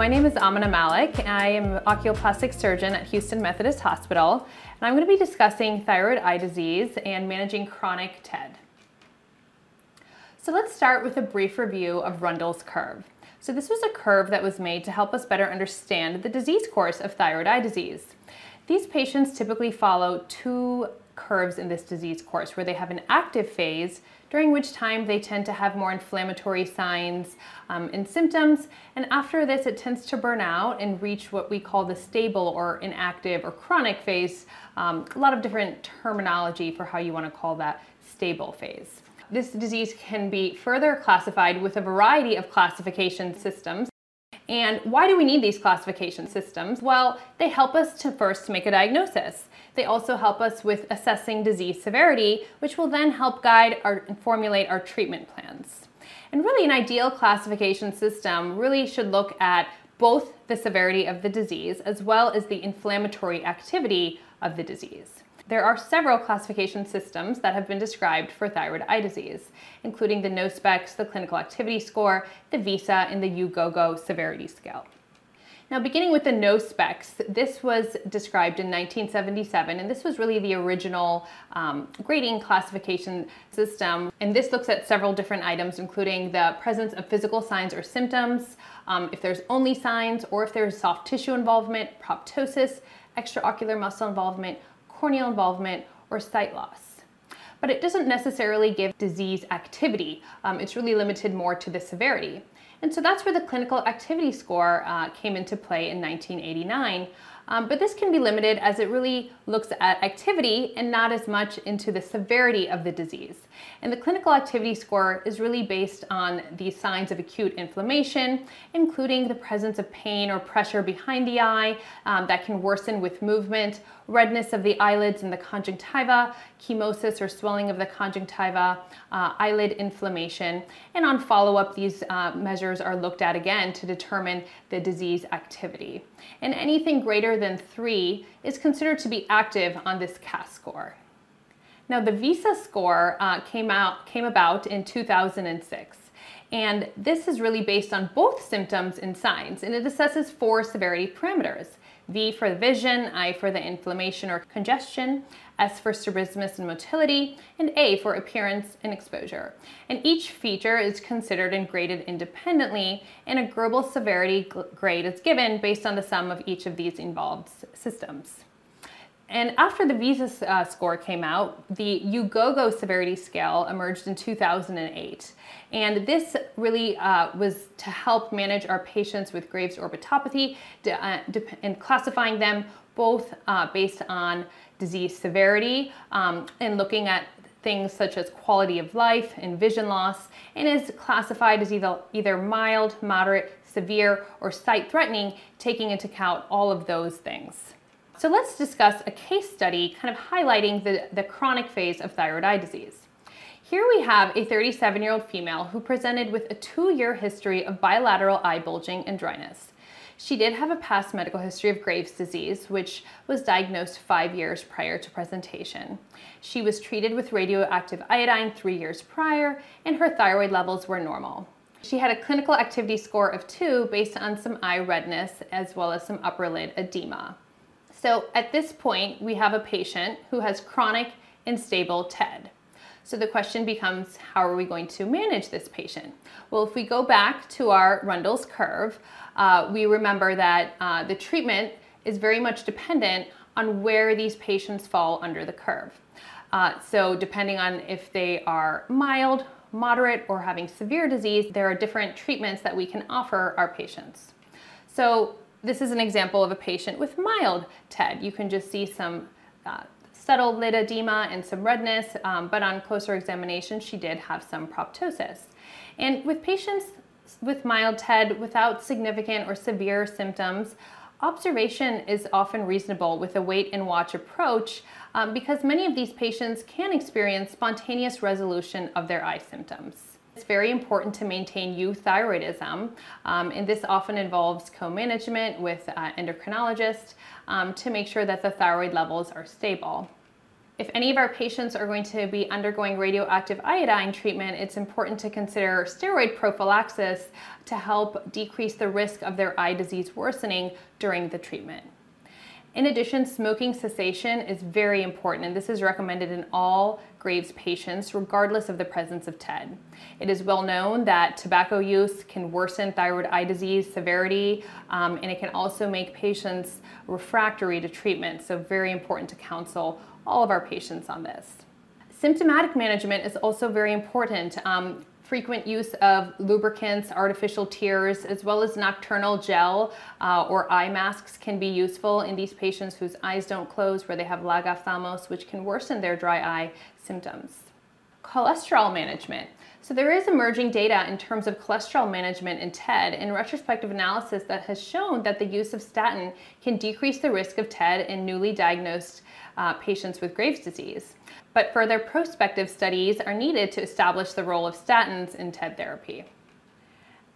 my name is Amina Malik. I am an oculoplastic surgeon at Houston Methodist Hospital, and I'm going to be discussing thyroid eye disease and managing chronic TED. So let's start with a brief review of Rundle's curve. So this was a curve that was made to help us better understand the disease course of thyroid eye disease. These patients typically follow two curves in this disease course where they have an active phase during which time they tend to have more inflammatory signs um, and symptoms. And after this, it tends to burn out and reach what we call the stable or inactive or chronic phase. Um, a lot of different terminology for how you want to call that stable phase. This disease can be further classified with a variety of classification systems. And why do we need these classification systems? Well, they help us to first make a diagnosis. They also help us with assessing disease severity, which will then help guide our, and formulate our treatment plans. And really, an ideal classification system really should look at both the severity of the disease as well as the inflammatory activity of the disease. There are several classification systems that have been described for thyroid eye disease, including the NOSPECS, the Clinical Activity Score, the VISA, and the EUGOGO Severity Scale. Now, beginning with the NOSPECS, this was described in 1977, and this was really the original um, grading classification system. And this looks at several different items, including the presence of physical signs or symptoms, um, if there's only signs, or if there's soft tissue involvement, proptosis, extraocular muscle involvement, corneal involvement, or sight loss but it doesn't necessarily give disease activity. Um, it's really limited more to the severity. And so that's where the clinical activity score uh, came into play in 1989. Um, but this can be limited as it really looks at activity and not as much into the severity of the disease. And the clinical activity score is really based on the signs of acute inflammation, including the presence of pain or pressure behind the eye um, that can worsen with movement, redness of the eyelids and the conjunctiva, chemosis or swelling of the conjunctiva, uh, eyelid inflammation. And on follow up, these uh, measures are looked at again to determine the disease activity. And anything greater than three is considered to be active on this CAS score. Now, the VISA score uh, came out came about in 2006. And this is really based on both symptoms and signs, and it assesses four severity parameters. V for the vision, I for the inflammation or congestion, S for strabismus and motility, and A for appearance and exposure. And each feature is considered and graded independently, and a global severity grade is given based on the sum of each of these involved systems. And after the VISA uh, score came out, the EUGOGO severity scale emerged in 2008. And this really uh, was to help manage our patients with Graves' orbitopathy uh, and classifying them both uh, based on disease severity um, and looking at things such as quality of life and vision loss, and is classified as either, either mild, moderate, severe, or sight threatening, taking into account all of those things. So let's discuss a case study kind of highlighting the, the chronic phase of thyroid eye disease. Here we have a 37 year old female who presented with a two year history of bilateral eye bulging and dryness. She did have a past medical history of Graves' disease, which was diagnosed five years prior to presentation. She was treated with radioactive iodine three years prior, and her thyroid levels were normal. She had a clinical activity score of two based on some eye redness as well as some upper lid edema. So at this point, we have a patient who has chronic and stable TED. So the question becomes, how are we going to manage this patient? Well, if we go back to our Rundle's curve, uh, we remember that uh, the treatment is very much dependent on where these patients fall under the curve. Uh, so depending on if they are mild, moderate, or having severe disease, there are different treatments that we can offer our patients. So this is an example of a patient with mild TED. You can just see some uh, subtle lid edema and some redness, um, but on closer examination, she did have some proptosis. And with patients with mild TED without significant or severe symptoms, observation is often reasonable with a wait and watch approach um, because many of these patients can experience spontaneous resolution of their eye symptoms. It's very important to maintain euthyroidism, um, and this often involves co-management with uh, endocrinologists um, to make sure that the thyroid levels are stable. If any of our patients are going to be undergoing radioactive iodine treatment, it's important to consider steroid prophylaxis to help decrease the risk of their eye disease worsening during the treatment. In addition, smoking cessation is very important, and this is recommended in all Graves patients, regardless of the presence of TED. It is well known that tobacco use can worsen thyroid eye disease severity, um, and it can also make patients refractory to treatment, so very important to counsel all of our patients on this. Symptomatic management is also very important. Um, frequent use of lubricants, artificial tears, as well as nocturnal gel uh, or eye masks can be useful in these patients whose eyes don't close, where they have lagophthalmos, which can worsen their dry eye symptoms. Cholesterol management. So there is emerging data in terms of cholesterol management in TED in retrospective analysis that has shown that the use of statin can decrease the risk of TED in newly diagnosed uh, patients with Graves' disease. But further prospective studies are needed to establish the role of statins in TED therapy.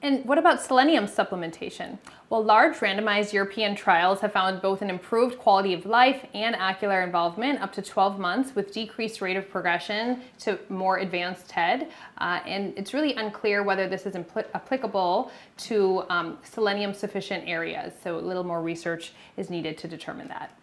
And what about selenium supplementation? Well, large randomized European trials have found both an improved quality of life and ocular involvement up to 12 months with decreased rate of progression to more advanced TED. Uh, and it's really unclear whether this is impl- applicable to um, selenium sufficient areas. So a little more research is needed to determine that.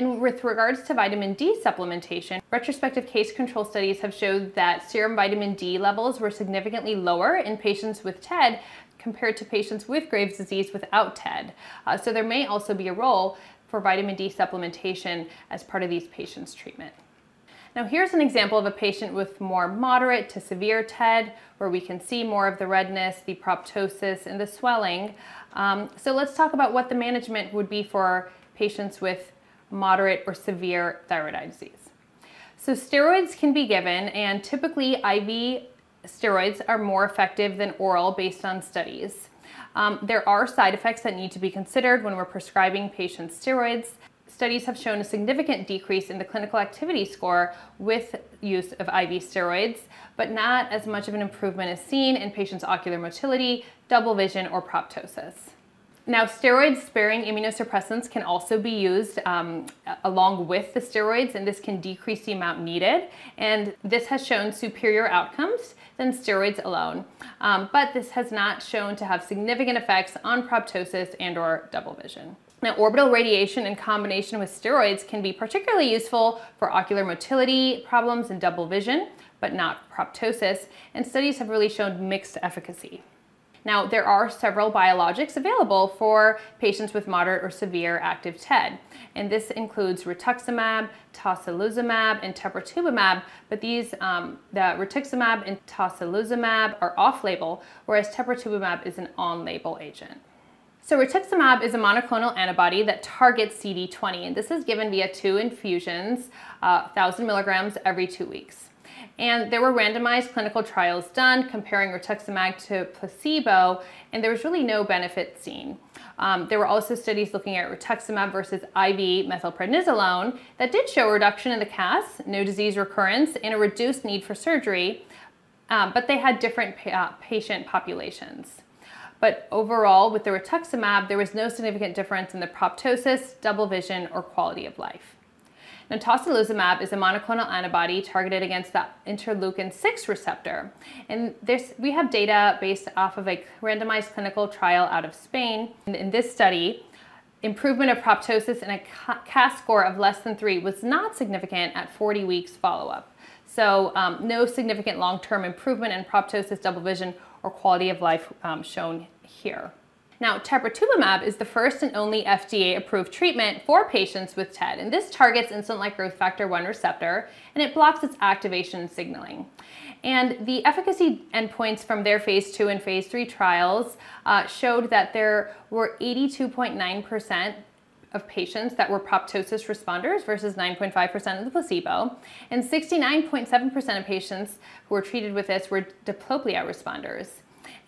And with regards to vitamin D supplementation, retrospective case control studies have showed that serum vitamin D levels were significantly lower in patients with TED compared to patients with Graves' disease without TED. Uh, so there may also be a role for vitamin D supplementation as part of these patients' treatment. Now here's an example of a patient with more moderate to severe TED where we can see more of the redness, the proptosis, and the swelling. Um, so let's talk about what the management would be for patients with moderate, or severe thyroid eye disease. So, steroids can be given, and typically IV steroids are more effective than oral based on studies. Um, there are side effects that need to be considered when we're prescribing patients steroids. Studies have shown a significant decrease in the clinical activity score with use of IV steroids, but not as much of an improvement as seen in patients' ocular motility, double vision, or proptosis. Now, steroid sparing immunosuppressants can also be used um, along with the steroids, and this can decrease the amount needed. And this has shown superior outcomes than steroids alone. Um, but this has not shown to have significant effects on proptosis and or double vision. Now, orbital radiation in combination with steroids can be particularly useful for ocular motility problems and double vision, but not proptosis, and studies have really shown mixed efficacy. Now, there are several biologics available for patients with moderate or severe active TED, and this includes rituximab, tocilizumab, and teprotumumab, but these, um, the rituximab and tocilizumab are off-label, whereas teprotumumab is an on-label agent. So rituximab is a monoclonal antibody that targets CD20, and this is given via two infusions, uh, 1,000 milligrams every two weeks. And there were randomized clinical trials done comparing rituximab to placebo, and there was really no benefit seen. Um, there were also studies looking at rituximab versus IV methylprednisolone that did show a reduction in the CAS, no disease recurrence, and a reduced need for surgery, um, but they had different pa- uh, patient populations. But overall, with the rituximab, there was no significant difference in the proptosis, double vision, or quality of life. Now, tocilizumab is a monoclonal antibody targeted against the interleukin 6 receptor. And this, we have data based off of a randomized clinical trial out of Spain. In, in this study, improvement of proptosis in a CAS score of less than 3 was not significant at 40 weeks follow-up. So um, no significant long-term improvement in proptosis, double vision, or quality of life um, shown here. Now, teprotumumab is the first and only FDA approved treatment for patients with TED, and this targets insulin like growth factor 1 receptor and it blocks its activation signaling. And the efficacy endpoints from their phase 2 and phase 3 trials uh, showed that there were 82.9% of patients that were proptosis responders versus 9.5% of the placebo, and 69.7% of patients who were treated with this were diplopia responders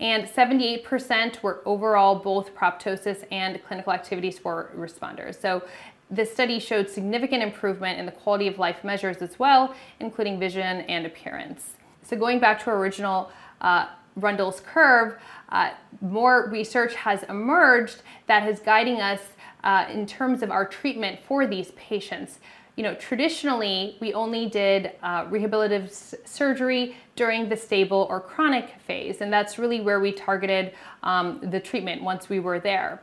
and 78% were overall both proptosis and clinical activity score responders. So this study showed significant improvement in the quality of life measures as well, including vision and appearance. So going back to our original uh, Rundle's curve, uh, more research has emerged that is guiding us uh, in terms of our treatment for these patients. You know, traditionally we only did uh, rehabilitative s- surgery during the stable or chronic phase, and that's really where we targeted um, the treatment once we were there.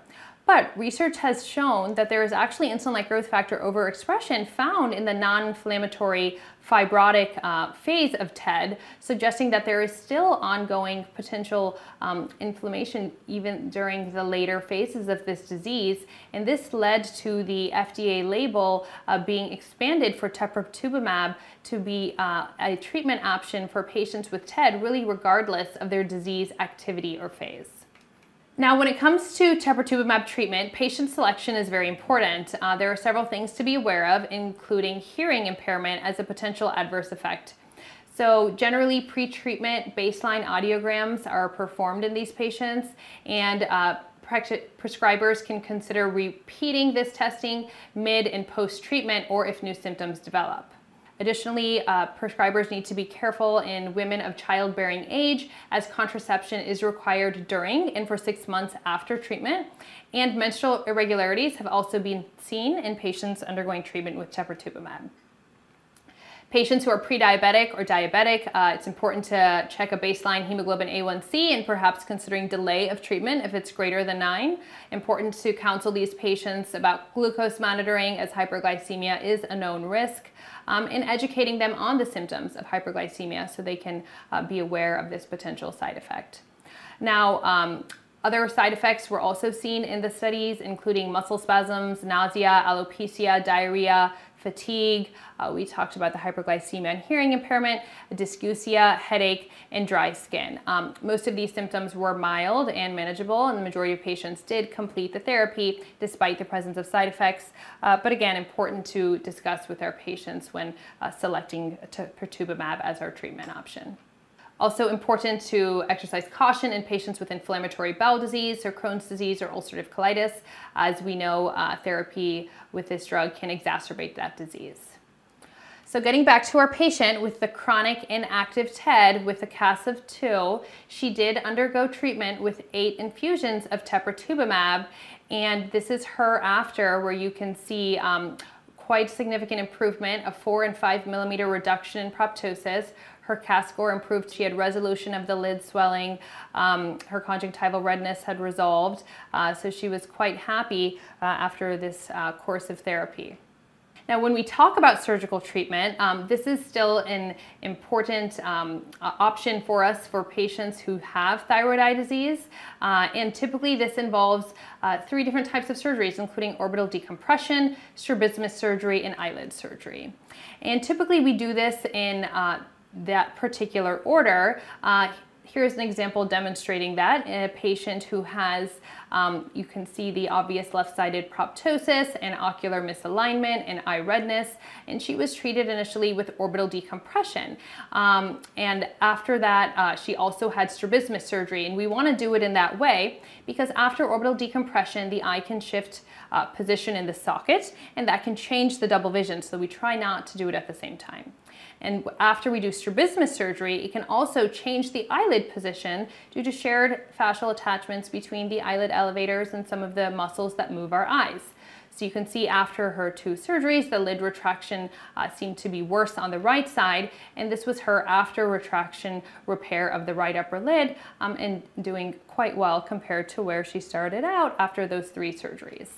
But research has shown that there is actually insulin like growth factor overexpression found in the non inflammatory fibrotic uh, phase of TED, suggesting that there is still ongoing potential um, inflammation even during the later phases of this disease. And this led to the FDA label uh, being expanded for teprotumumab to be uh, a treatment option for patients with TED, really regardless of their disease activity or phase. Now, when it comes to teprotumumab treatment, patient selection is very important. Uh, there are several things to be aware of, including hearing impairment as a potential adverse effect. So, generally, pre-treatment baseline audiograms are performed in these patients, and uh, prescribers can consider repeating this testing mid and post treatment or if new symptoms develop. Additionally, uh, prescribers need to be careful in women of childbearing age as contraception is required during and for six months after treatment. And menstrual irregularities have also been seen in patients undergoing treatment with teprotumumab. Patients who are pre-diabetic or diabetic, uh, it's important to check a baseline hemoglobin A1C and perhaps considering delay of treatment if it's greater than 9. Important to counsel these patients about glucose monitoring as hyperglycemia is a known risk um, and educating them on the symptoms of hyperglycemia so they can uh, be aware of this potential side effect. Now, um, other side effects were also seen in the studies, including muscle spasms, nausea, alopecia, diarrhea, fatigue. Uh, we talked about the hyperglycemia and hearing impairment, dysgeusia, headache, and dry skin. Um, most of these symptoms were mild and manageable, and the majority of patients did complete the therapy despite the presence of side effects. Uh, but again, important to discuss with our patients when uh, selecting teprotumumab as our treatment option. Also important to exercise caution in patients with inflammatory bowel disease or Crohn's disease or ulcerative colitis. As we know, uh, therapy with this drug can exacerbate that disease. So getting back to our patient with the chronic inactive TED with a CAS of 2, she did undergo treatment with eight infusions of teprotumumab, and this is her after where you can see um, quite significant improvement, a four and five millimeter reduction in proptosis. Her CAS score improved. She had resolution of the lid swelling. Um, her conjunctival redness had resolved. Uh, so she was quite happy uh, after this uh, course of therapy. Now, when we talk about surgical treatment, um, this is still an important um, option for us for patients who have thyroid eye disease. Uh, and typically, this involves uh, three different types of surgeries, including orbital decompression, strabismus surgery, and eyelid surgery. And typically, we do this in uh, that particular order. Uh, here's an example demonstrating that in a patient who has, um, you can see the obvious left-sided proptosis and ocular misalignment and eye redness, and she was treated initially with orbital decompression. Um, and after that, uh, she also had strabismus surgery, and we want to do it in that way because after orbital decompression, the eye can shift uh, position in the socket, and that can change the double vision, so we try not to do it at the same time. And after we do strabismus surgery, it can also change the eyelid position due to shared fascial attachments between the eyelid elevators and some of the muscles that move our eyes. So you can see after her two surgeries, the lid retraction uh, seemed to be worse on the right side, and this was her after retraction repair of the right upper lid um, and doing quite well compared to where she started out after those three surgeries.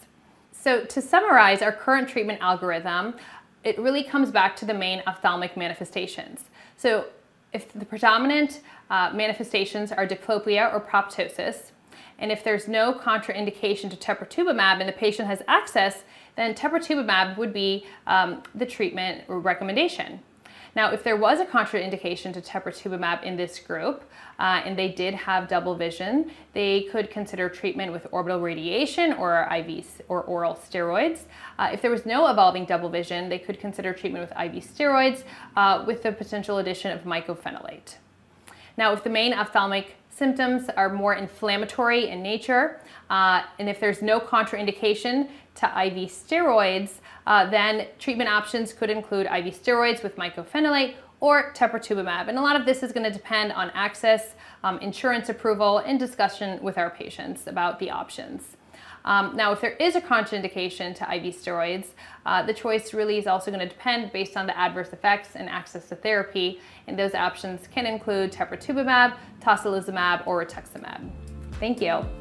So to summarize our current treatment algorithm, it really comes back to the main ophthalmic manifestations. So if the predominant uh, manifestations are diplopia or proptosis, and if there's no contraindication to teprotumumab and the patient has access, then teprotumumab would be um, the treatment or recommendation. Now, if there was a contraindication to teprotumumab in this group, uh, and they did have double vision, they could consider treatment with orbital radiation or IV or oral steroids. Uh, if there was no evolving double vision, they could consider treatment with IV steroids uh, with the potential addition of mycophenolate. Now, if the main ophthalmic symptoms are more inflammatory in nature, uh, and if there's no contraindication to IV steroids, uh, then treatment options could include IV steroids with mycophenolate or teprotumumab. And a lot of this is going to depend on access, um, insurance approval, and discussion with our patients about the options. Um, now, if there is a contraindication to IV steroids, uh, the choice really is also going to depend based on the adverse effects and access to therapy, and those options can include teprotumumab, tocilizumab, or rituximab. Thank you.